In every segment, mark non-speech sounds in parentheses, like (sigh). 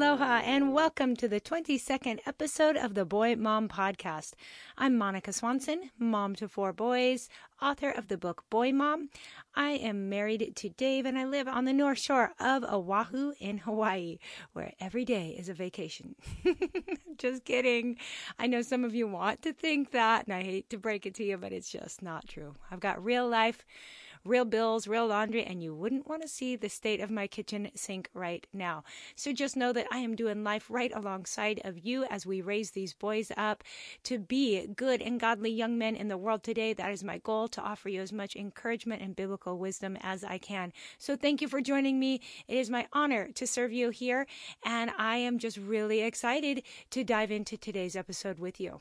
Aloha and welcome to the 22nd episode of the Boy Mom Podcast. I'm Monica Swanson, mom to four boys, author of the book Boy Mom. I am married to Dave and I live on the north shore of Oahu in Hawaii, where every day is a vacation. (laughs) just kidding. I know some of you want to think that, and I hate to break it to you, but it's just not true. I've got real life real bills, real laundry, and you wouldn't want to see the state of my kitchen sink right now. So just know that I am doing life right alongside of you as we raise these boys up to be good and godly young men in the world today. That is my goal to offer you as much encouragement and biblical wisdom as I can. So thank you for joining me. It is my honor to serve you here, and I am just really excited to dive into today's episode with you.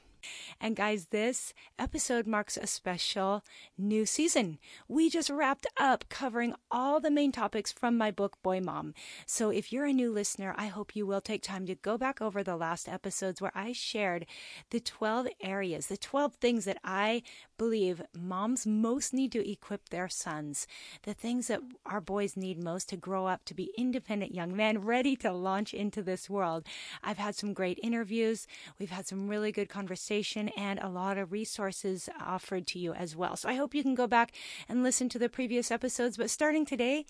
And guys, this episode marks a special new season. We just wrapped up covering all the main topics from my book, Boy Mom. So if you're a new listener, I hope you will take time to go back over the last episodes where I shared the 12 areas, the 12 things that I believe moms most need to equip their sons, the things that our boys need most to grow up to be independent young men ready to launch into this world. I've had some great interviews. We've had some really good conversation and a lot of resources offered to you as well. So I hope you can go back and listen to the previous episodes. But starting today,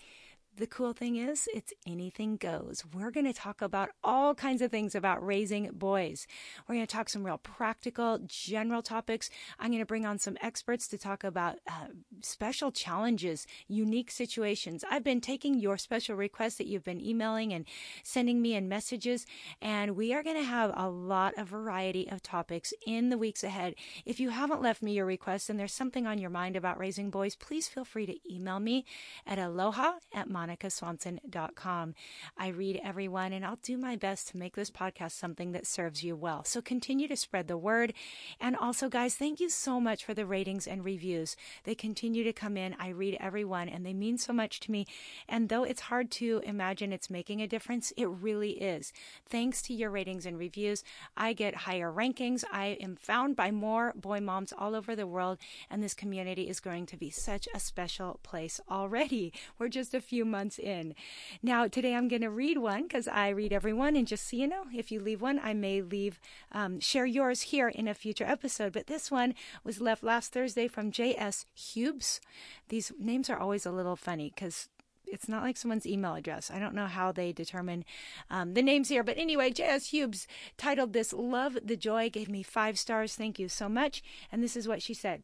the cool thing is, it's anything goes. We're going to talk about all kinds of things about raising boys. We're going to talk some real practical, general topics. I'm going to bring on some experts to talk about uh, special challenges, unique situations. I've been taking your special requests that you've been emailing and sending me in messages, and we are going to have a lot of variety of topics in the weeks ahead. If you haven't left me your request and there's something on your mind about raising boys, please feel free to email me at aloha at my monicaswanson.com. I read everyone and I'll do my best to make this podcast something that serves you well. So continue to spread the word. And also, guys, thank you so much for the ratings and reviews. They continue to come in. I read everyone and they mean so much to me. And though it's hard to imagine it's making a difference, it really is. Thanks to your ratings and reviews, I get higher rankings. I am found by more boy moms all over the world. And this community is going to be such a special place already. We're just a few months in. Now, today I'm going to read one because I read everyone. And just so you know, if you leave one, I may leave, um, share yours here in a future episode. But this one was left last Thursday from J.S. Hubes. These names are always a little funny because it's not like someone's email address. I don't know how they determine um, the names here. But anyway, J.S. Hubes titled this Love the Joy, gave me five stars. Thank you so much. And this is what she said.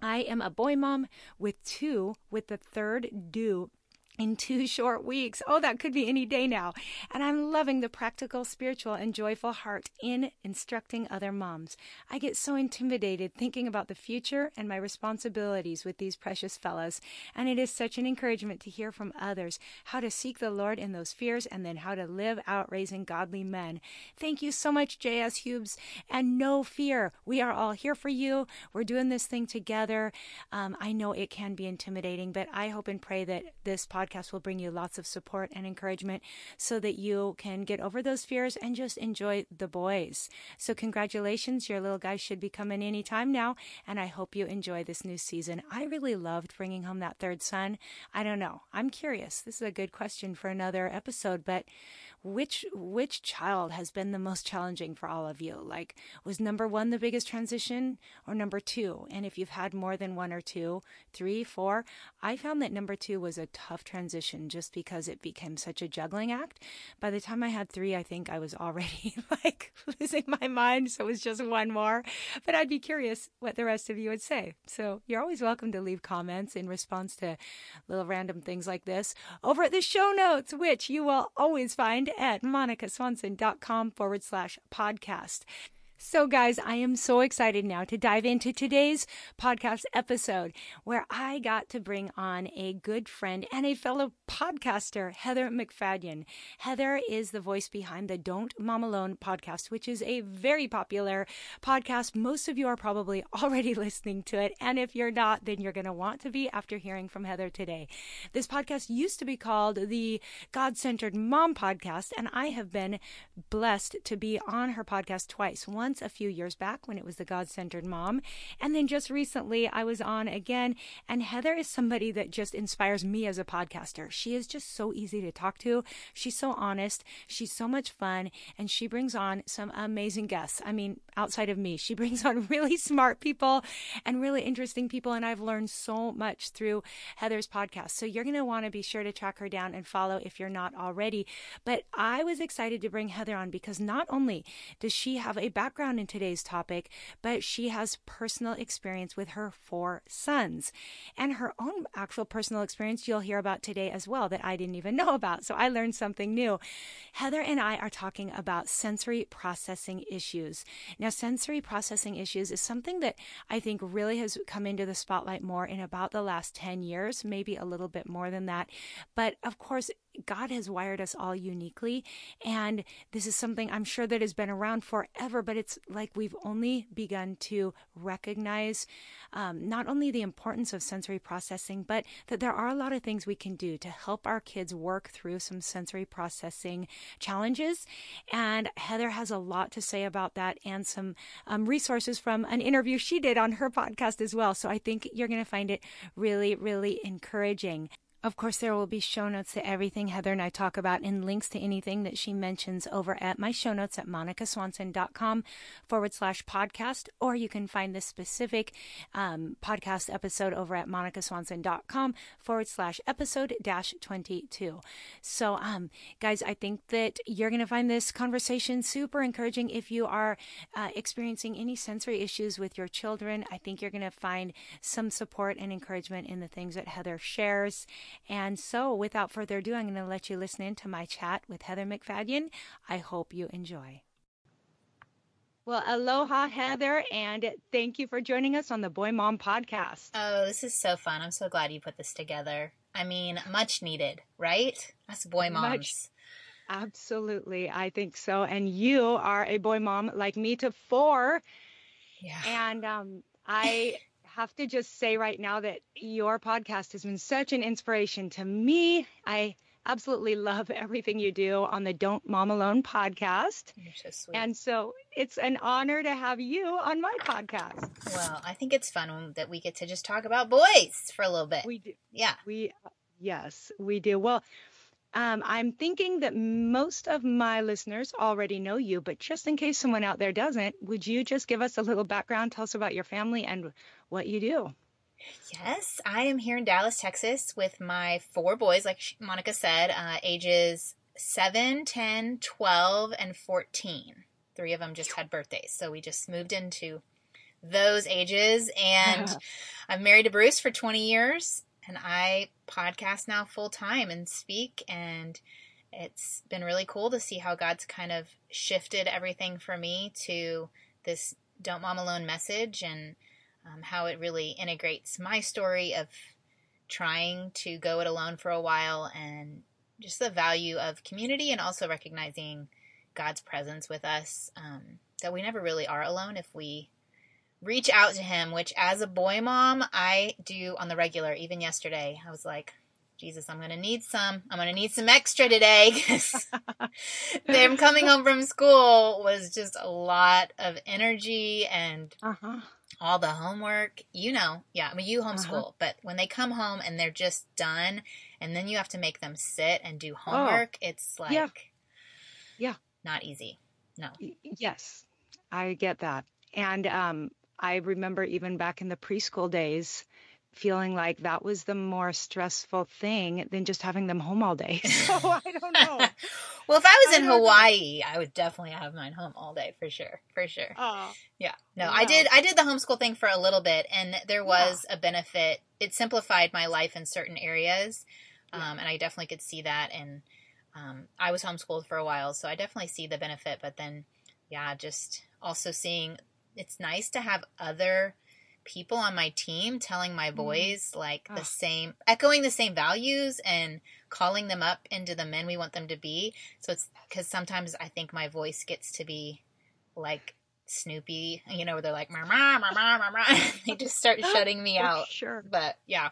I am a boy mom with two, with the third due in two short weeks. Oh, that could be any day now. And I'm loving the practical, spiritual, and joyful heart in instructing other moms. I get so intimidated thinking about the future and my responsibilities with these precious fellows. And it is such an encouragement to hear from others how to seek the Lord in those fears and then how to live out raising godly men. Thank you so much, J.S. Hubes. And no fear. We are all here for you. We're doing this thing together. Um, I know it can be intimidating, but I hope and pray that this podcast podcast will bring you lots of support and encouragement so that you can get over those fears and just enjoy the boys. So, congratulations. Your little guy should be coming anytime now. And I hope you enjoy this new season. I really loved bringing home that third son. I don't know. I'm curious. This is a good question for another episode, but which which child has been the most challenging for all of you like was number one the biggest transition or number two and if you've had more than one or two three four i found that number two was a tough transition transition just because it became such a juggling act. By the time I had three, I think I was already (laughs) like losing my mind. So it was just one more. But I'd be curious what the rest of you would say. So you're always welcome to leave comments in response to little random things like this over at the show notes, which you will always find at monicaswanson.com forward slash podcast. So, guys, I am so excited now to dive into today's podcast episode where I got to bring on a good friend and a fellow podcaster, Heather MacFadyen. Heather is the voice behind the Don't Mom Alone podcast, which is a very popular podcast. Most of you are probably (laughs) already listening to it. And if you're not, then you're going to want to be after hearing from Heather today. This podcast used to be called the God Centered Mom Podcast, and I have been blessed to be on her podcast twice. One a few years back when it was the God Centered Mom. And then just recently I was on again. And Heather is somebody that just inspires me as a podcaster. She is just so easy to talk to. She's so honest. She's so much fun. And she brings on some amazing guests. I mean, outside of me, she (laughs) brings on really smart people and really interesting people. And I've learned so much through Heather's podcast. So you're going to want to be sure to track her down and follow if you're not already. But I was excited to bring Heather on because not only does she have a background in today's topic, but she has personal experience with her four sons and her own actual personal experience you'll hear about today as well that I didn't even (laughs) know about. So I learned something new. Heather and I are talking about sensory processing issues. Now, sensory processing issues is something that I think really has come into the spotlight more in about the last 10 years, maybe a little bit more than that. But of course, God has wired us all uniquely. And this is something I'm sure that has been around forever, but it's like we've only begun to recognize um, not only the importance of sensory processing, but that there are a lot of things we can do to help our kids work through some sensory processing challenges. And Heather has a lot to say about that and some um, resources from an interview she did on her podcast as well. So I think you're going to find it really, really encouraging. Of course, there will be show notes to everything Heather and I talk about and links to anything that she mentions over at my show notes at monicaswanson.com forward slash podcast, or you can find this specific um, podcast episode over at monicaswanson.com forward slash episode dash 22. So, um, guys, I think that you're going to find this conversation super encouraging if you are uh, experiencing any sensory issues with your children. I think you're going to find some support and encouragement in the things that Heather shares. And so, without further ado, I'm going to let you listen in to my chat with Heather MacFadyen. I hope you enjoy. Well, aloha, Heather, and thank you for joining us on the Boy Mom podcast. Oh, this is so fun. I'm so glad you put this together. I mean, much needed, right? Us boy moms. Much. Absolutely. I think so. And you are a boy mom like me to four. Yeah. And um, I have to just say right now that your podcast has been such an inspiration to me. I absolutely love (laughs) everything you do on the Don't Mom Alone podcast. So. And so it's an honor to have you on my podcast. Well, I think it's fun that we get to just talk about boys for a little bit. We do. Yeah. We yes, we do. Well, um, I'm thinking that most of my listeners already know you, but just in case someone out there doesn't, would you just give us a little background? Tell us about your family and what you do. Yes, I am here in Dallas, Texas with my four boys, like Monica said, uh, ages 7, 10, 12, and 14. Three of them just had birthdays, so we just moved into those ages. And (laughs) I'm married to Bruce for 20 years, and I podcast now full time and speak. And it's been really cool to see how God's kind of shifted everything for me to this Don't Mom Alone message and um, how it really integrates my story of trying to go it alone for a while and just the value of community and also recognizing God's presence with us. Um, that we never really are alone if we reach out to Him, which as a boy mom, I do on the regular. Even yesterday, I was like, Jesus, I'm going to need some. I'm going to need some extra today (laughs) because (laughs) them coming home from school was just a lot of energy and uh-huh all the homework, you know, yeah, I mean, you homeschool, uh-huh. but when they come home and they're just done, and then you have to make them sit and do oh. homework, oh. it's like, yeah. yeah, not easy. No. Yes, I get that. And um, I remember even back in the preschool days, feeling like that was the more stressful thing than just having them home all day. (laughs) So (laughs) I don't know. well, if I was I in don't know. Hawaii, I would definitely have mine home all day for sure, for sure. Oh, Yeah. No. I did I did the homeschool thing for a little bit and there was a benefit. It simplified my life in certain areas. Um, Yeah. and I definitely could see that and um, I was homeschooled for a while, so I definitely see the benefit, but then yeah, just also seeing it's nice to have other people on my team telling my boys like the Ah. same echoing the same values and calling them up into the men we want them to be so it's because sometimes i think my voice gets to be like snoopy you know where they're like mama mama mama they just start (laughs) shutting me out sure. but yeah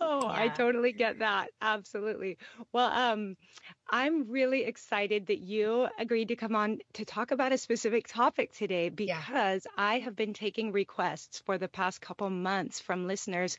Oh, I totally get that. Absolutely. Well, um, I'm really excited that you agreed to come on to talk about a specific topic today because I have been taking requests for the past couple months from listeners.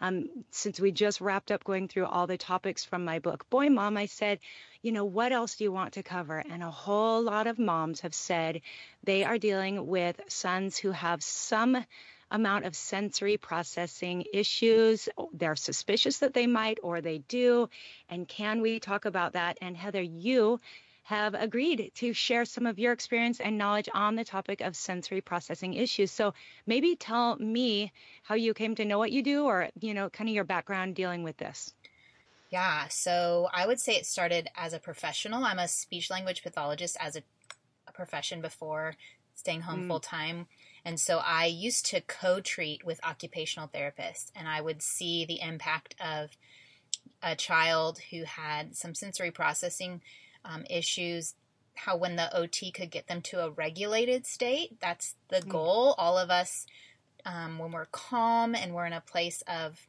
Um, since we just wrapped up going through all the topics from my book, Boy Mom, I said, you know, what else do you want to cover? And a whole lot of moms have said they are dealing with sons who have some amount of sensory processing issues. They're suspicious that they might or they do. And can we talk about that? And Heather, you have agreed to share some of your experience and knowledge on the topic of sensory processing issues. So maybe tell me how you came to know what you do or, you know, kind of your background dealing with this. yeah so i would say it started as a professional i'm a speech language pathologist as a, a profession before staying home Mm. full time and so i used to co-treat with occupational therapists and i would see the impact of a child who had some sensory processing um, issues how when the ot could get them to a regulated state that's the Mm. goal all of us um, when we're calm and we're in a place of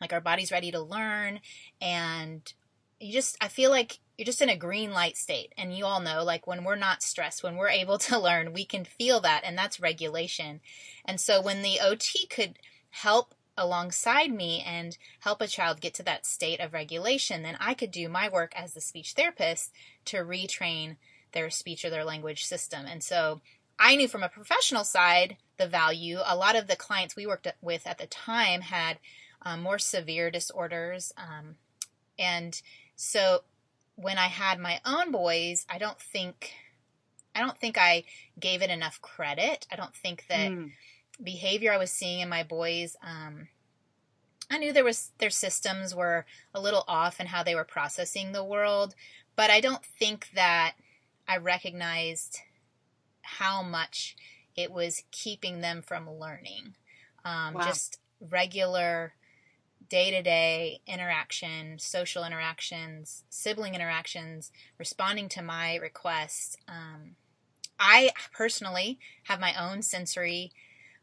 like our body's ready to learn and you just i feel like you're just in a green light state. And you all know like when we're not stressed when we're (laughs) able to learn we can feel that and that's regulation. And so when the ot could help alongside me and help a child get to that state of regulation then i could do my work as the speech therapist to retrain their speech or their language system. And so i knew from a professional side the value. A lot of the clients we worked with at the time had um, more severe disorders. Um, and so when I had my own boys, I don't think I don't think I gave it enough credit. I don't think that Mm. behavior I was seeing in my boys. Um, I knew there was their systems were a little off in how they were processing the world, but I don't think that I recognized how much it was keeping them from learning. Um, Wow. Just regular day to day interaction, social interactions, sibling interactions, responding to my requests. Um, I personally have my own sensory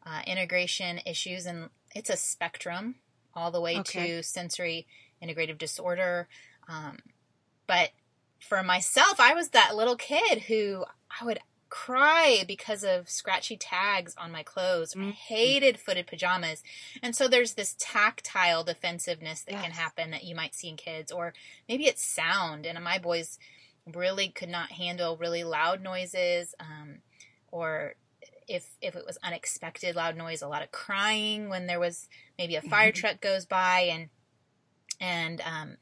uh, integration issues, and it's a spectrum all the way Okay. to sensory integrative disorder. Um, but for myself, I was that little kid who I would cry because of scratchy tags on my clothes. I Mhm. hated footed pajamas. And so there's this tactile defensiveness that can happen that you might see in kids, or maybe it's sound. And my boys really could not handle really loud noises, um, or if if it was unexpected loud noise, a lot of crying when there was maybe a fire truck goes by, and and um,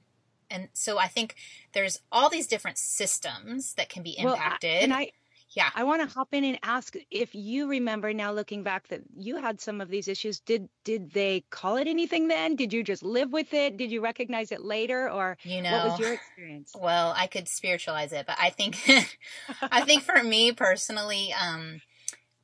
and so I think there's all these different systems that can be Well, I- impacted. and I, yeah. I want to hop in and ask if you remember now looking back that you had some of these issues. Did did they call it anything then? Did you just live with it? Did you recognize it later or You know, what was your experience? (laughs) well, I could spiritualize it, but I think (laughs) (laughs) I think for me personally, um,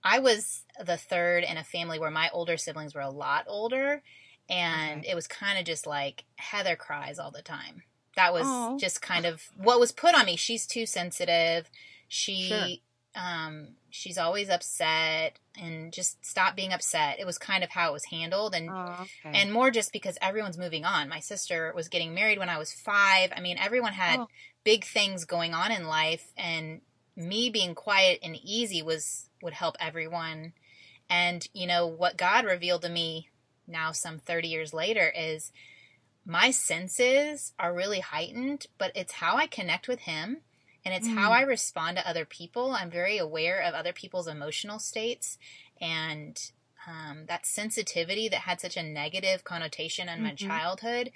I was the third in a family where my older siblings were a lot older, and Okay. it was kind of just like Heather cries all the time. That was Aw. just kind of what was put on me. She's too sensitive. She Sure. Um she's always upset and just stop being upset. It was kind of how it was handled and Oh, okay. and more just because everyone's moving on. My sister was getting married when I was five. I mean, everyone had Oh. big things going on in life, and me being quiet and easy was would help everyone. And you know what God revealed to me now, some thirty years later, is my senses are really heightened, but it's how I connect with Him. And it's how Mm. I respond to other people. I'm very aware of other people's emotional states and um, that sensitivity that had such a negative connotation in my Mhm. childhood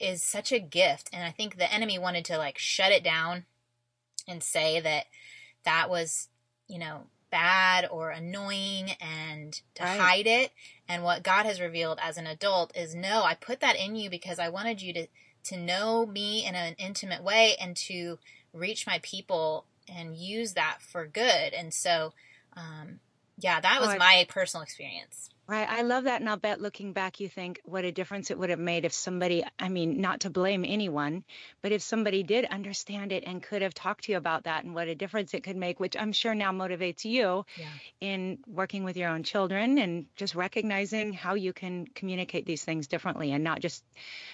is such a gift. And I think the enemy wanted to like shut it down and say that that was, you know, bad or annoying and to Right. hide it. And what God has revealed as an adult is no, I put that in you because I wanted you to to know me in an intimate way and to reach my people and use that for good. And so um yeah, that was Oh, my personal experience. Right. I love that. And I'll bet looking back, you think what a difference it would have made if somebody, I mean, not to blame anyone, but if somebody did understand it and could have talked to you about that and what a difference it could make, which I'm sure now motivates you Yeah. in working with your own children and just recognizing how you can communicate these things differently and not just,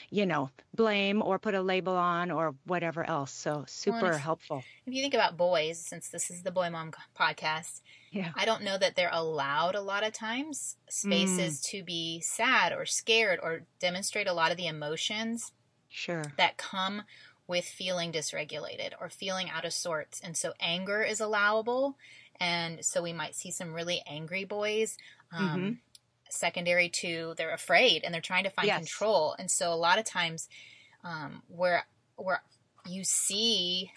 you know, blame or put a label on or whatever else. So super if- helpful. If you think about boys, since this is the Boy Mom podcast, Yeah. I don't know that they're allowed a lot of times spaces Mm. to be sad or scared or demonstrate a lot of the emotions Sure. that come with feeling dysregulated or feeling out of sorts. And so anger is allowable. And so we might see some really angry boys. Um, Secondary to they're afraid and they're trying to find Yes. control. And so a lot of times um, where where you see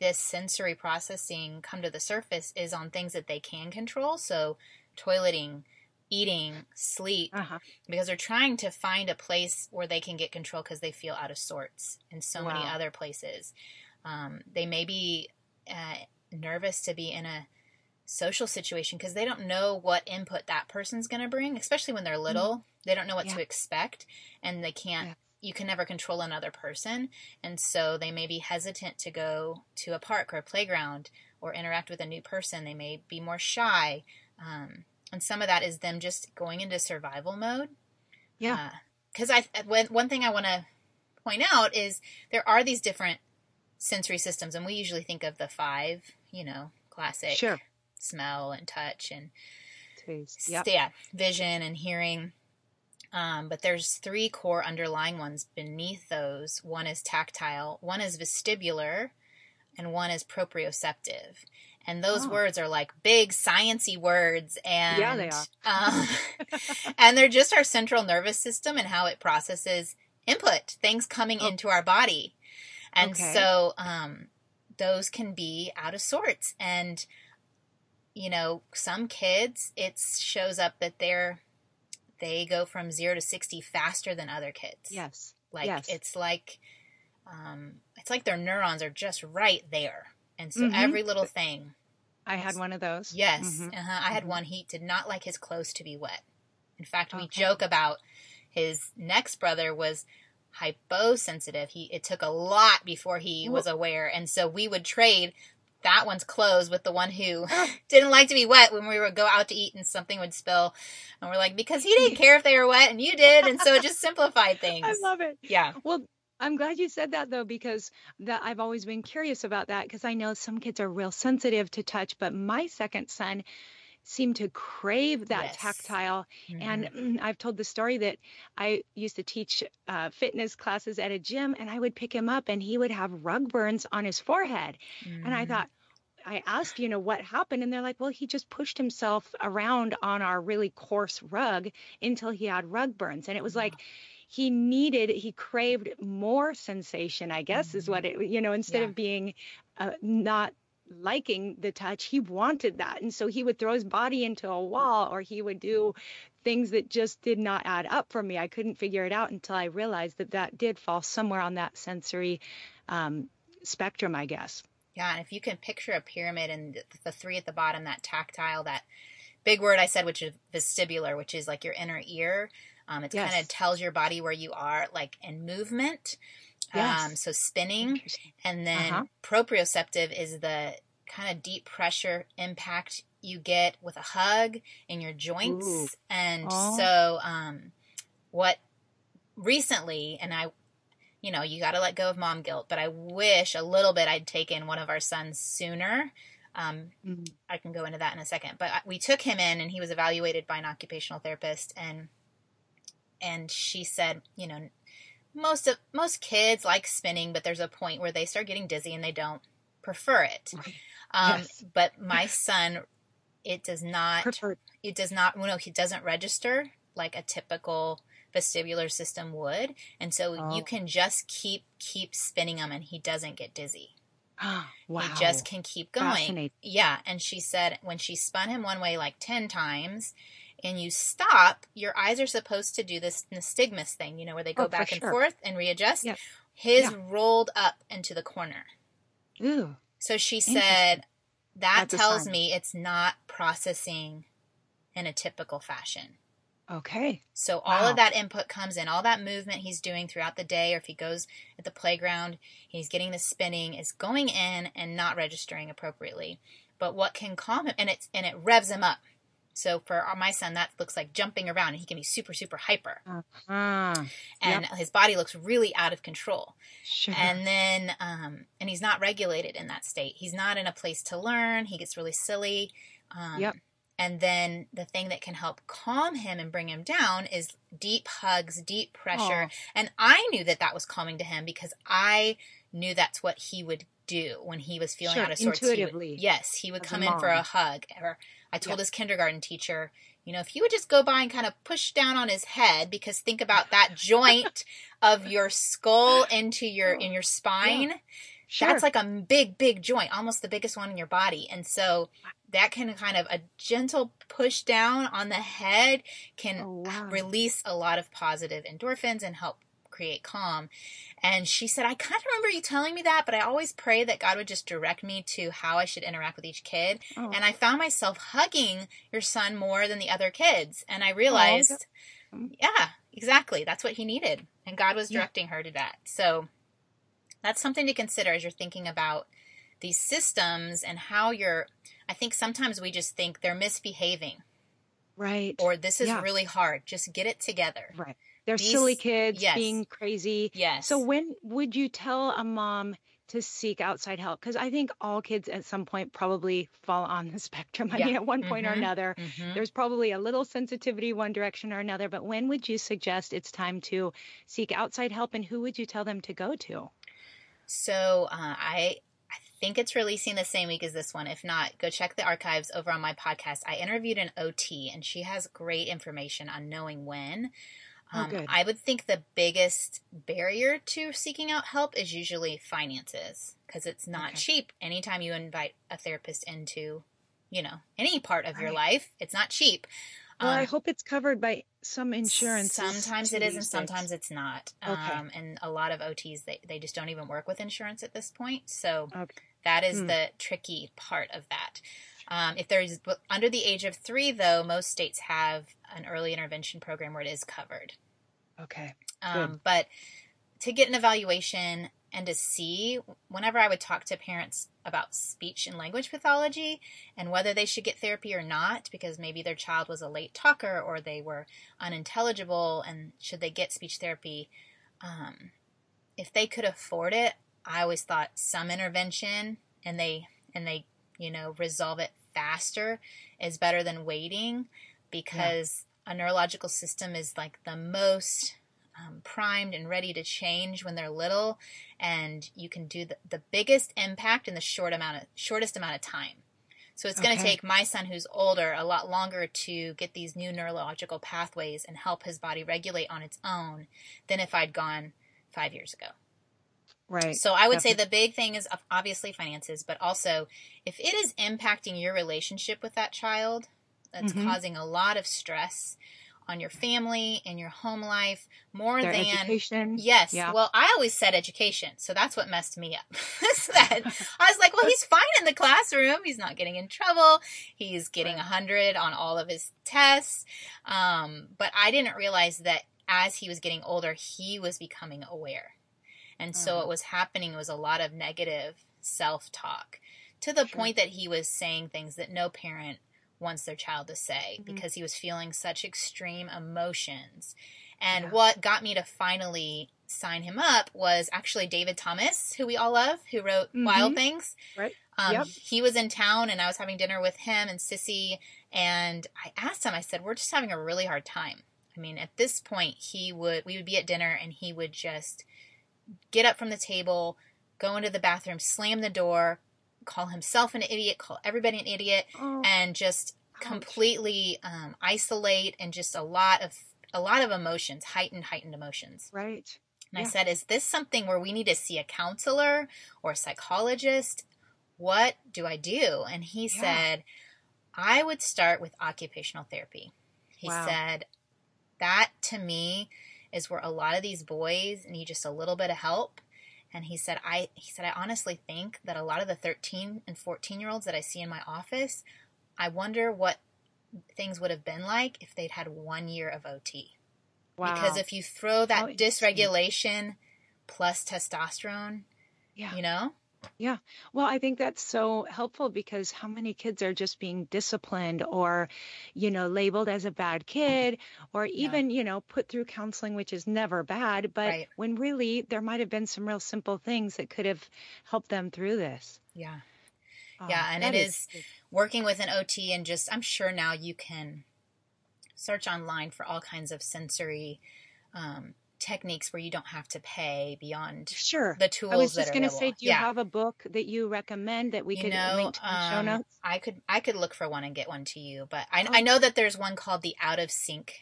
this sensory processing come to the surface is on things that they can control. So toileting, eating, sleep, Uh huh. because they're trying to find a place where they can get control because they feel out of sorts in so many other places. Um, they may be uh, nervous to be in a social situation because they don't know what input that person's going to bring, especially when they're little. They don't know what. Yeah. to expect and they can't. Yeah. You can never control another person, and so they may be hesitant to go to a park or a playground or interact with a new person. They may be more shy, um, and some of that is them just going into survival mode Yeah. because I when, one thing I want to point out is there are these different sensory systems, and we usually think of the five, you know, classic Sure. smell and touch and Taste. Yep. yeah, vision and hearing. Um, but there's three core underlying ones beneath those. One is tactile, one is vestibular, and one is proprioceptive. And those Oh. words are like big sciency words, and Yeah, they are. um, (laughs) and they're just our central nervous system and how it processes input, things coming Oh. into our body. And Okay. so um, those can be out of sorts. And, you know, some kids, it shows up that they're, they go from zero to 60 faster than other kids. Yes. Like yes. it's like, um, it's like their neurons are just right there. And so Mhm. every little thing I had one of those. Yes, Mhm. uh-huh. I had Mhm. one. He did not like his clothes to be wet. In fact, we Okay. joke about his next brother was hyposensitive. He it took a lot before he was aware, and so we would trade that one's clothes with the one who (laughs) (laughs) didn't like to be wet when we would go out to eat and something would spill, and we're like because he didn't care if they were wet and you did, and so it just simplified (laughs) things. I love it. yeah, Well, I'm glad you said that though, because that I've always been curious about that because I know some kids are real sensitive to touch, but my second son seemed to crave that Yes. tactile. And Mhm. mm, I've told the story that I used to teach uh, fitness classes at a gym, and I would pick him up, and he would have rug burns on his forehead. And I Mhm. thought, I asked, you know, what happened? And they're like, well, he just pushed himself around on our really coarse rug until he had rug burns. And it was like he needed, he craved more sensation, I guess, is what it, you know, instead Yeah. of being uh, not liking the touch, he wanted that. And so he would throw his body into a wall or he would do things that just did not add up for me. I couldn't figure it out until I realized that that did fall somewhere on that sensory um, spectrum, I guess. Yeah, and if you can picture a pyramid and the, three at the bottom, that tactile, that big word I said, which is vestibular, which is like your inner ear. Um, it Yes. kind of tells your body where you are, like in movement. Yes. Um, so spinning, and then Uh-huh. proprioceptive is the kind of deep pressure impact you get with a hug in your joints. Ooh. And so, um, what recently, and I, you know, you got to let go of mom guilt, but I wish a little bit I'd taken one of our sons sooner. Um, Mhm. I can go into that in a second, but we took him in and he was evaluated by an occupational therapist and and she said, you know, most of most kids like spinning, but there's a point where they start getting dizzy and they don't prefer it. Um, Yes. But my (laughs) son it does not Preferred. it does not no he doesn't register like a typical vestibular system would and so Oh. you can just keep keep spinning him and he doesn't get dizzy (gasps) wow. he just can keep going yeah and she said when she spun him one way like 10 times and you stop your eyes are supposed to do this nystagmus thing you know where they go Oh, back and forth and readjust Yep. his Yeah. rolled up into the corner Ooh. so she said that That's tells me it's not processing in a typical fashion Okay. so all Wow. of that input comes in, all that movement he's doing throughout the day, or if he goes at the playground, he's getting the spinning, is going in and not registering appropriately. But what can calm him, and it's and it revs him up. So for my son, that looks like jumping around, and he can be super super hyper, Ah, and his body looks really out of control. sure. And then, um, and he's not regulated in that state. He's not in a place to learn. He gets really silly. Um, Yep. And then the thing that can help calm him and bring him down is deep hugs, deep pressure. Aw. And I knew that that was calming to him because I knew that's what he would do when he was feeling Sure, out of sorts. He would- intuitively, yes, he would come in for a hug. Or I told Yep. his kindergarten teacher, you know, if you would just go by and kind of push down on his head, because think about that (laughs) joint of your skull into your in your spine. sure. That's like a big, big joint, almost the biggest one in your body. And so that can kind of a gentle push down on the head can Oh, wow. release a lot of positive endorphins and help create calm. And she said, I kind of remember you telling me that, but I always pray that God would just direct me to how I should interact with each kid. Oh. And I found myself hugging your son more than the other kids. And I realized, Mm. yeah, exactly. That's what he needed. And God was Yeah. directing her to that. So that's something to consider as you're thinking about these systems and how you're. I think sometimes we just think they're misbehaving right. or this is Yeah. really hard. Just get it together. right. They're these- silly kids yes. being crazy. Yes. So when would you tell a mom to seek outside help? Because I think all kids at some point probably fall on the (laughs) spectrum. I Yeah. mean, at one point or Mhm. another, Mhm. there's probably a little sensitivity one direction or another. But when would you suggest it's time to seek outside help, and who would you tell them to go to? So uh, I I think it's releasing the same week as this one. If not, go check the archives over on my podcast. I interviewed an OT, and she has great information on knowing when. Oh, Um, good. I would think the biggest barrier to seeking out help is usually finances because it's not Okay. cheap. Anytime you invite a therapist into, you know, any part of your life, it's not cheap. Well, I Um, hope it's covered by some insurance. Sometimes it is, and sometimes it's not. Okay. Um, and a lot of OTs they, they just don't even work with insurance at this point. So Okay. that is Hmm. the tricky part of that. Um, if there's under the age of three, though, most states have an early intervention program where it is covered. Okay. Um, but to get an evaluation and to see, whenever I would talk to parents about speech and language pathology and whether they should get therapy or not, because maybe their child was a late talker or they were unintelligible and should they get speech therapy, um, if they could afford it, I always thought some intervention and they and they you know resolve it faster is better than waiting because a neurological system is like the most um, primed and ready to change when they're little and you can do the, the biggest impact in the short amount of shortest amount of time. So it's going to take my son who's older a lot longer to get these new neurological pathways and help his body regulate on its own than if i'd gone five years ago. Right. so I would say the big thing is obviously finances, but also if it is impacting your relationship with that child, that's Mhm. causing a lot of stress on your family and your home life more Their than education. Yes. Yeah. Well, I always said education, so that's what messed me up. (laughs) That (laughs) I was like, well, he's fine in the classroom. He's not getting in trouble. He's getting a hundred on all of his tests. Um, but I didn't realize that as he was getting older, he was becoming aware, and so Uh-huh. what was happening was a lot of negative self-talk to the Sure. point that he was saying things that no parent wants their child to say Mhm. because he was feeling such extreme emotions. And Yeah. what got me to finally sign him up was actually David Thomas, who we all love, who wrote Wild Mhm. Things. Right. Um, Yep. He was in town, and I was having dinner with him and Sissy. And I asked him, I said, "We're just having a really hard time." I mean, at this point, he would we would be at dinner, and he would just get up from the table, go into the bathroom, slam the door, call himself an idiot, call everybody an idiot, Oh, and just completely um, isolate and just a lot of a lot of emotions, heightened, heightened emotions. Right. And I said, Is this something where we need to see a counselor or a psychologist? What do I do? And he Yeah. said, I would start with occupational therapy. He Wow. said, That to me is where a lot of these boys need just a little bit of help. And he said, I he said, I honestly think that a lot of the 13 and 14 year olds that I see in my office, I wonder what things would have been like if they'd had one year of OT. Wow. Because if you throw that dysregulation plus testosterone, yeah. you know? Well, I think that's so helpful because how many kids are just being disciplined or, you know, labeled as a bad kid or even, you know, put through counseling, which is never bad, but Right. when really there might have been some real simple things that could have helped them through this. Yeah. Oh, Yeah, and that it is- Working with an OT and just, I'm sure now you can search online for all kinds of sensory um, techniques where you don't have to pay beyond Sure. the tools I was just going to say, do you yeah. have a book that you recommend that we you could know, link to in the show um, notes? I could I could look for one and get one to you, but I, Oh. I know that there's one called the Out of Sync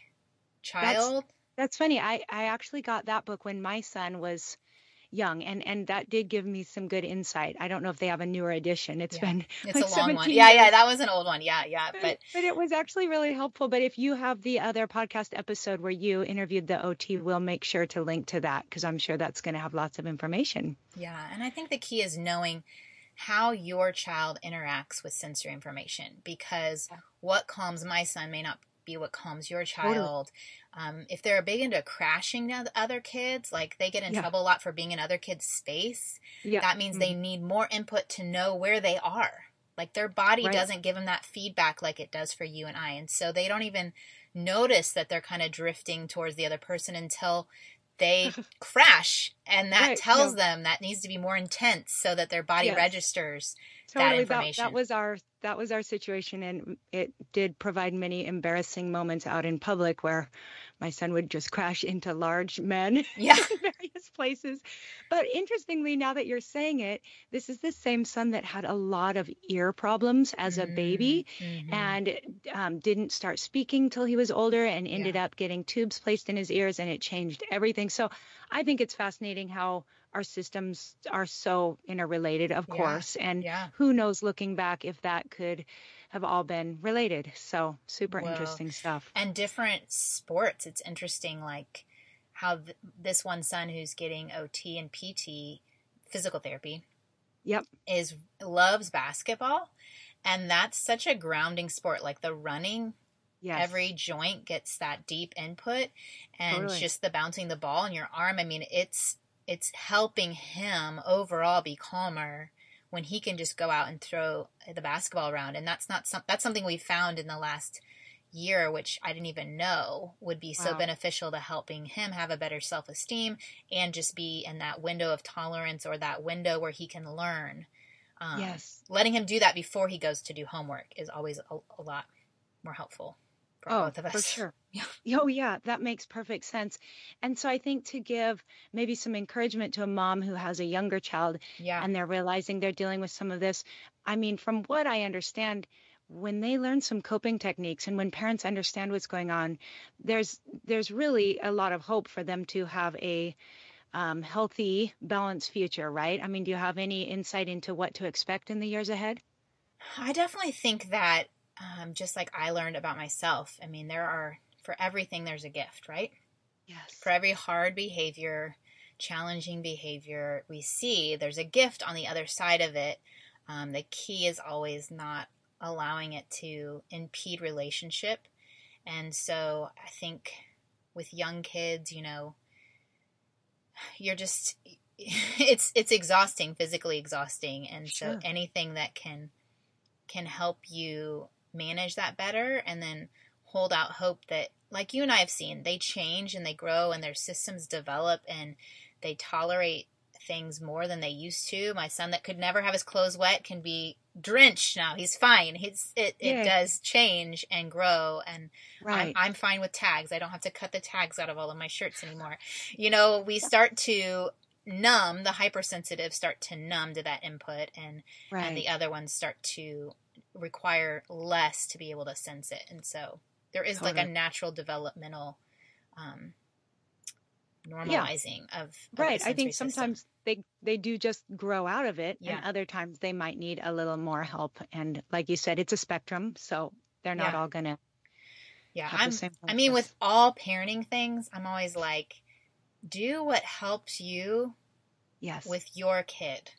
Child. That's funny. I, I actually got that book when my son was young, and, and that did give me some good insight. I don't know if they have a newer edition. It's Yeah. been It's (laughs) like a long one. 17 Yeah, yeah, that was an old one. Yeah, yeah, But, but it was actually really helpful. But if you have the other podcast episode where you interviewed the OT, we'll make sure to link to that because I'm sure that's going to have lots of information. Yeah, and I think the key is knowing how your child interacts with sensory information because what calms my son may not be what calms your Totally. Um, if they're big into crashing other kids, like they get in Yeah. trouble a lot for being in other kids' space, Yeah. that means they need more input to know where they are. Like their body Right. doesn't give them that feedback like it does for you and I. And so they don't even notice that they're kind of drifting towards the other person until they (laughs) crash. And that Right, tells no. them that needs to be more intense so that their body Yes. registers. Totally. That, information. that was our that was our situation, and it did provide many embarrassing moments out in public where my son would just crash into large men Yeah. (laughs) places. But interestingly, now that you're saying it, this is the same son that had a lot of ear problems as a baby Mhm. and um, didn't start speaking till he was older and ended up getting tubes placed in his ears and it changed everything. So I think it's fascinating how our systems are so interrelated, of Yeah. course. And Yeah. who knows looking back if that could have all been related. So super Well, interesting stuff. and different sports. It's interesting, like how th- this one son who's getting OT and PT, physical therapy, Yep. is loves basketball, and that's such a grounding sport. Like the running, Yes. every joint gets that deep input, and Totally. just the bouncing the ball in your arm. I mean, it's it's helping him overall be calmer when he can just go out and throw the basketball around, and that's not some that's something we found in the last year, which I didn't even know would be so Wow. beneficial to helping him have a better self esteem and just be in that window of tolerance or that window where he can learn. Um, yes. Letting him do that before he goes to do homework is always a, a lot more helpful for Oh, both of us. for sure. (laughs) Yeah. Oh, yeah, that makes perfect sense. And so I think to give maybe some encouragement to a mom who has a younger child Yeah. and they're realizing they're dealing with some of this. I mean, from what I understand, when they learn some coping techniques and when parents understand what's going on, there's there's really a lot of hope for them to have a um, healthy, balanced future, right? I mean, do you have any insight into what to expect in the years ahead? I definitely think that um, just like I learned about myself, I mean, there are, for everything, there's a gift, right? Yes. For every hard behavior, challenging behavior we see, there's a gift on the other side of it. Um, the key is always not allowing it to impede relationship. And so I think with young kids, you know, you're just (laughs) it's it's exhausting, physically exhausting. And so anything that can can help you manage that better and then hold out hope that like you and I have seen, they change and they grow and their systems develop and they tolerate things more than they used to. My son that could never have his clothes wet can be drenched now. He's fine. He's it, it Yay. does change and grow and Right. I'm, I'm fine with tags. I don't have to cut the tags out of all of my shirts anymore. You know, we start to numb, the hypersensitive start to numb to that input, and Right. and the other ones start to require less to be able to sense it. And so there is like a natural developmental um, normalizing of, of the Right. I think system. sometimes they they do just grow out of it, Yeah. and other times they might need a little more help. And like you said, it's a spectrum, so they're not Yeah. all gonna. Yeah, I'm. I mean, with all parenting things, I'm always like, do what helps you Yes. with your kid.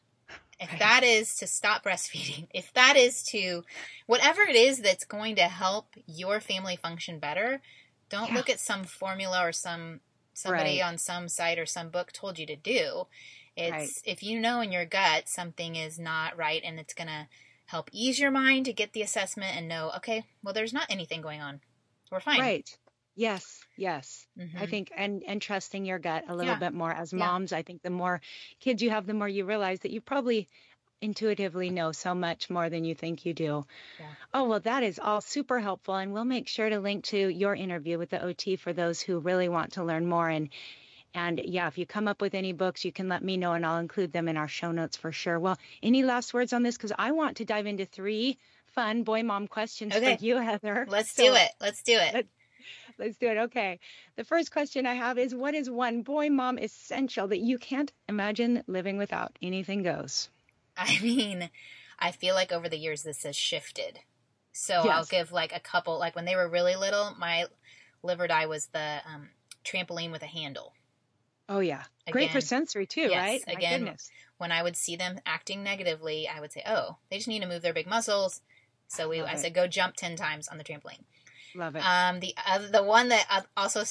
If Right. that is to stop breastfeeding, if that is to whatever it is that's going to help your family function better, don't Yeah. look at some formula or some somebody Right. on some site or some book told you to do. It's Right. if you know in your gut something is not right and it's going to help ease your mind to get the assessment and know, okay, well there's not anything going on. We're fine. Right. Yes. Yes. I Mhm. think and and trusting your gut a little Yeah. bit more as Yeah. moms. I think the more kids you have, the more you realize that you probably intuitively know so much more than you think you do. Yeah. Oh, well, that is all super helpful. And we'll make sure to link to your interview with the OT for those who really want to learn more. And and yeah, if you come up with any books, you can let me know and I'll include them in our show notes for sure. Well, any last words on this? Because I want to dive into three fun boy mom questions Okay. for you, Heather. Let's So do it. Let's do it. Let's- Let's do it. Okay. The first question I have is What is one boy mom essential that you can't imagine living without? Anything goes. (laughs) I mean, I feel like over the years this has shifted. So I'll give like a couple. Like when they were really little, my live or die was the um, trampoline with a handle. Oh, yeah. Great for sensory too, yes, right? My again, goodness. When I would see them acting negatively, I would say, "Oh, they just need to move their big muscles." So we, Love I it. said, "Go jump ten times on the trampoline." Love it. Um, the other, the one that uh, also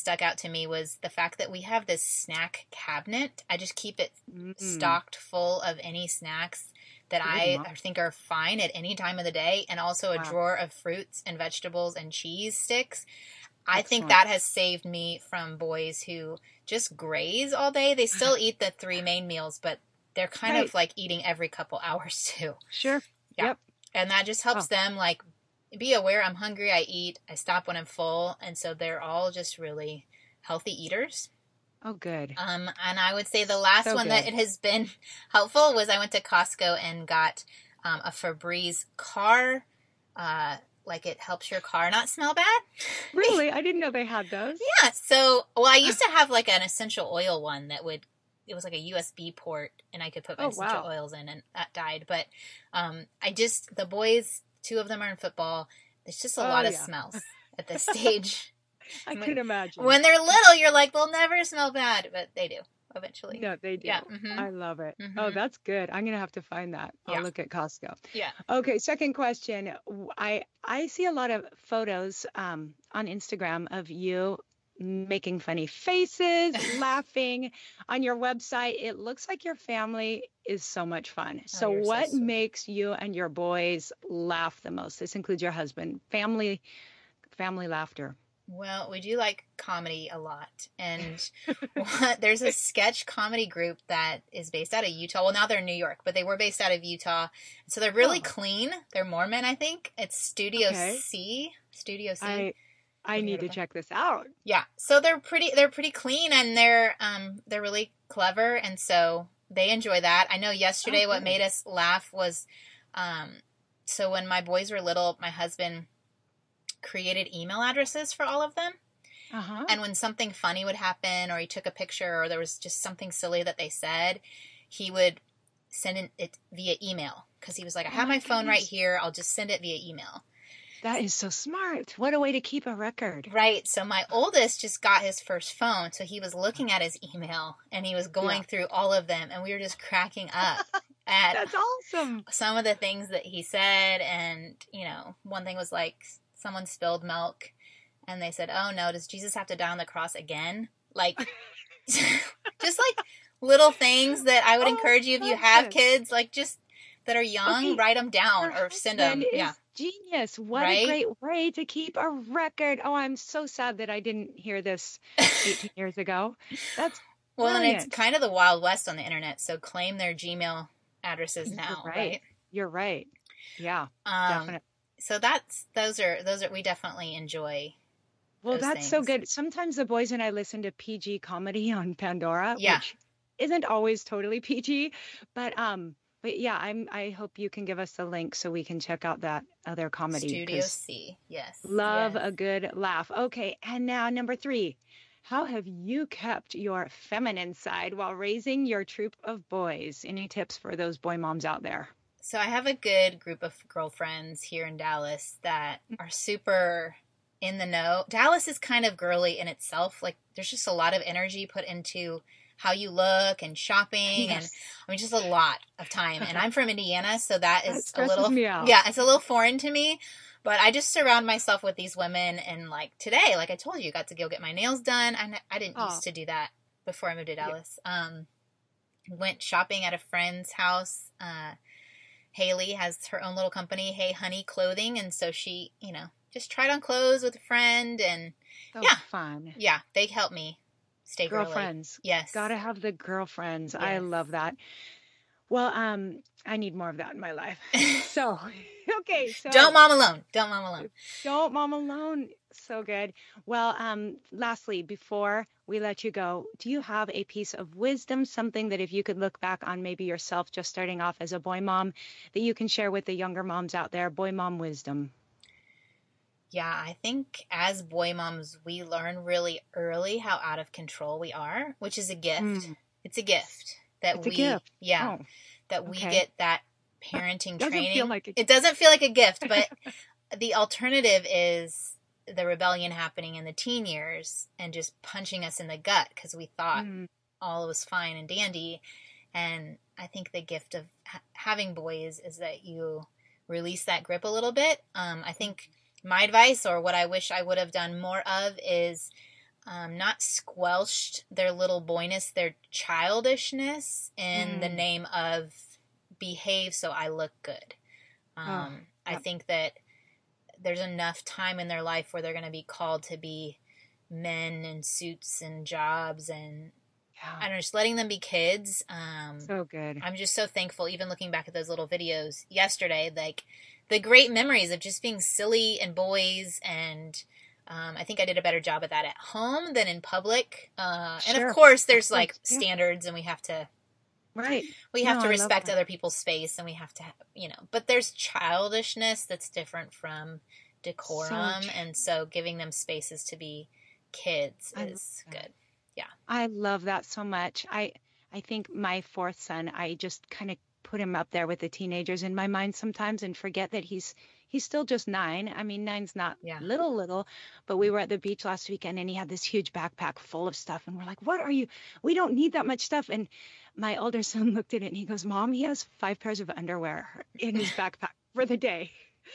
stuck out to me was the fact that we have this snack cabinet. I just keep it Mm, stocked full of any snacks that Good I mom. think are fine at any time of the day, and also a Wow. drawer of fruits and vegetables and cheese sticks. I think that has saved me from boys who just graze all day. They still eat the three main meals, but they're kind Right. of like eating every couple (laughs) hours too. Sure. Yeah. Yep. And that just helps Oh. them like be aware I'm hungry, I eat, I stop when I'm full, and so they're all just really healthy eaters. Oh, good. Um, and I would say the last So one that it has been (laughs) helpful was I went to Costco and got um, a Febreze car. Uh, like it helps your car not smell bad. (laughs) Really? I didn't know they had those. Yeah. So, well, I used to have like an essential oil one that would. It was like a USB port, and I could put my Oh, essential wow. oils in, and that died. But um, I just the boys, two of them are in football. There's just a Oh, lot of yeah. smells (laughs) at this stage. I When- could imagine. when they're little, you're like they'll never smell bad, but they do eventually. no, they do. Yeah. mhm. I love it. Oh, Mhm. that's good. I'm gonna have to find that. I'll Yeah. look at Costco. Yeah. Okay, second question. I I see a lot of photos um, on Instagram of you making funny faces, laughing on your website. It looks like your family is so much fun. Oh, so, Oh, so what sweet. makes you and your boys laugh the most? This includes your husband. Family, family laughter. Well, we do like comedy a lot. And what, (laughs) (laughs) there's a sketch comedy group that is based out of Utah. Well, now they're in New York, but they were based out of Utah. So they're really Oh. clean. They're Mormon, I think. It's Studio Okay. C. Studio C. I I need to check this out. yeah. So they're pretty they're pretty clean and they're um they're really clever and so they enjoy that. I know yesterday what made us laugh was um so when my boys were little, my husband created email addresses for all of them. Uh huh. And when something funny would happen, or he took a picture, or there was just something silly that they said, he would send it via email because he was like, "I Oh have my my phone right here. I'll just send it via email." That is so smart. What a way to keep a record. Right. So my oldest just got his first phone, so he was looking at his email and he was going Yeah. through all of them, and we were just cracking (laughs) up at That's awesome. some of the things that he said. And you know, one thing was like someone spilled milk, and they said, "Oh no, does Jesus have to die on the cross again?" Like, (laughs) (laughs) just like little things that I would Oh, encourage you if you have kids, like just that are young, Okay, write them down Your or send them. Yeah. Genius. What Right? a great way to keep a record. Oh, I'm so sad that I didn't hear this 18 (laughs) years ago. That's Well, and it's kind of the wild west on the internet. So claim their Gmail addresses You're now, right. right? you're right. Yeah, Um, definitely. so that's those are those are we definitely enjoy. Well, that's so good. Sometimes the boys and I listen to PG comedy (laughs) on Pandora, Yeah. which isn't always totally PG, but um, but yeah, I'm. I hope you can give us the link so we can check out that other comedy. Studio C, yes. Love yes. a good laugh. Okay, and now number three. How have you kept your feminine side while raising your troop of boys? Any tips for those boy moms out there? So I have a good group of girlfriends here in Dallas that mm. are super in the know. Dallas is kind of girly in itself. Like there's just a lot of energy put into how you look and shopping yes. and I mean just a lot of time. And (laughs) I'm from Indiana, so that is that a little Yeah, it's a little foreign to me. But I just surround myself with these women and like today, like I told you, got to go get my nails done. I I didn't oh. used to do that before I moved to Dallas. Yeah. Um went shopping at a friend's house. Uh Haley has her own little company, Hey Honey Clothing, and so she, you know, just tried on clothes with a friend and so yeah, fun. Yeah, they helped me stay girlfriends. Girly. Yes, gotta have the girlfriends. Yes. I love that. Well, um, I need more of that in my life. (laughs) So, (laughs) okay, so don't mom alone. Don't mom alone. Don't mom alone. So good. Well, um, lastly, before we let you go, do you have a piece of wisdom, something that if you could look back on maybe yourself just starting off as a boy mom, that you can share with the younger moms out there, boy mom wisdom? Yeah, I think as boy moms, we learn really early how out of control we are, which is a gift. Mm. It's a gift that it's we, gift. yeah, oh. that we okay. get that (laughs) parenting doesn't training. Like it doesn't feel like a gift, but (laughs) the alternative is the rebellion happening in the teen years and just punching us in the gut because we thought Mm. all was fine and dandy. And I think the gift of ha- having boys is that you release that grip a little bit. Um, I think my advice, or what I wish I would have done more of, is um, not squelched their little boyness, their childishness in the Mm. name of behave so I look good. Um, I yep. think that there's enough time in their life where they're going to be called to be men in suits and jobs and I Yeah, don't know, just letting them be kids. Um, so good. I'm just so thankful, even looking back at those little videos yesterday, like the great memories of just being silly and boys. And um, I think I did a better job of that at home than in public. Uh, and of course, there's like yeah. standards, and we have to Right. we have No, to respect other people's space, and we have to, you know. But there's childishness that's different from decorum, true. and so giving them spaces to be kids I is good. I love that so much. I I think my fourth son, I just kind of put him up there with the teenagers in my mind sometimes and forget that he's he's still just nine. I mean, nine's not Yeah. little little, but we were at the beach last weekend and he had this huge backpack full of stuff and we're like, "What are you? We don't need that much stuff." And my older (laughs) son looked at it and he goes, "Mom, he has five pairs of underwear in his (laughs) backpack for the day."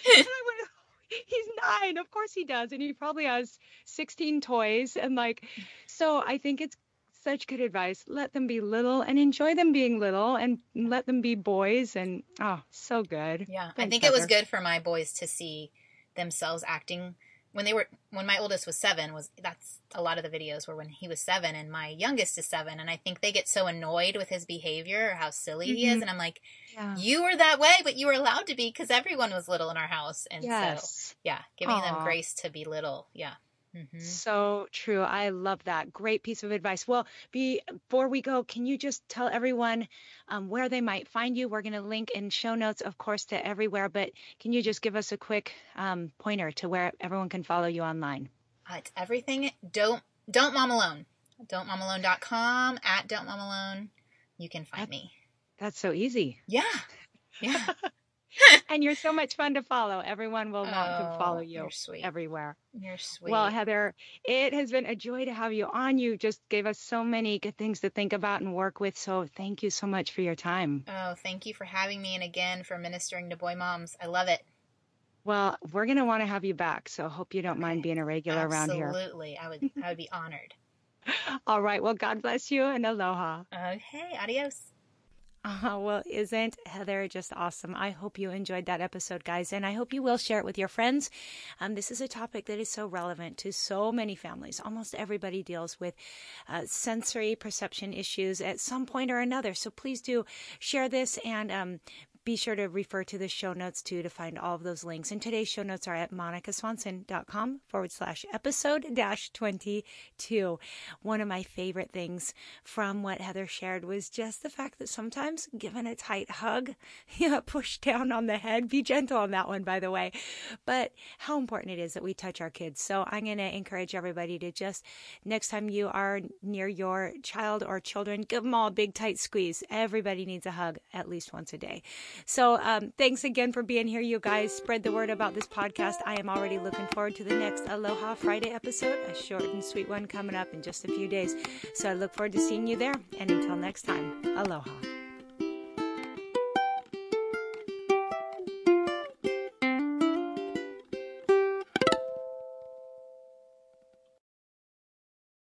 And I went, oh, he's nine of course he does and he probably has 16 toys and like so i think it's such good advice. Let them be little and enjoy them being little and let them be boys and oh so good. Yeah, I Thanks, think it was good for my boys to see themselves acting. When they were when my oldest was seven was that's a lot of the videos were when he was seven and my youngest is seven. And I think they get so annoyed with his behavior or how silly he is. Mhm. and I'm like yeah. You were that way but you were allowed to be because everyone was little in our house. And so yeah giving them grace to be little. Yeah hmm So true. I love that. Great piece of advice. Well, before we go, can you just tell everyone um, where they might find you? We're going to link in show notes, of course, to everywhere, but can you just give us a quick um, pointer to where everyone can follow you online? uh, it's everything don't don't mom alone don'tmomalone.com at don't mom alone you can find That- me That's so easy. yeah yeah (laughs) (laughs) and you're so much fun to follow. Everyone will want to Oh, follow you you're sweet. everywhere. You're sweet. Well, Heather, it has been a joy to have you on. You just gave us so many good things to think about and work with. So thank you so much for your time. oh, thank you for having me and again for ministering to boy moms. I love it. Well, we're going to want to have you back. So hope you don't mind being a regular around here. Absolutely. I would I would be honored. (laughs) All right. Well, God bless you and aloha. Okay, adios. Uh, well, isn't Heather just awesome? I hope you enjoyed that episode, guys, and I hope you will share it with your friends. Um, this is a topic that is so relevant to so many families. Almost everybody deals with uh, sensory perception issues at some point or another. So please do share this and um, be sure to refer to the show notes too to find all of those links. And today's show notes are at monicaswanson.com forward slash episode dash 22. One of my favorite things from what Heather shared was just the fact that sometimes given a tight hug, (laughs) yeah, push down on the head, be gentle on that one, by the way, but how important it is that we touch our kids. So I'm going to encourage everybody to just next time you are near your child or children, give them all a big tight squeeze. Everybody needs a hug at least once a day. So um, thanks again for being here, you guys. Spread the word about this podcast. I am already looking forward to the next Aloha Friday episode, a short and sweet one coming up in just a few days. So I look forward to seeing you there. And until next time, aloha.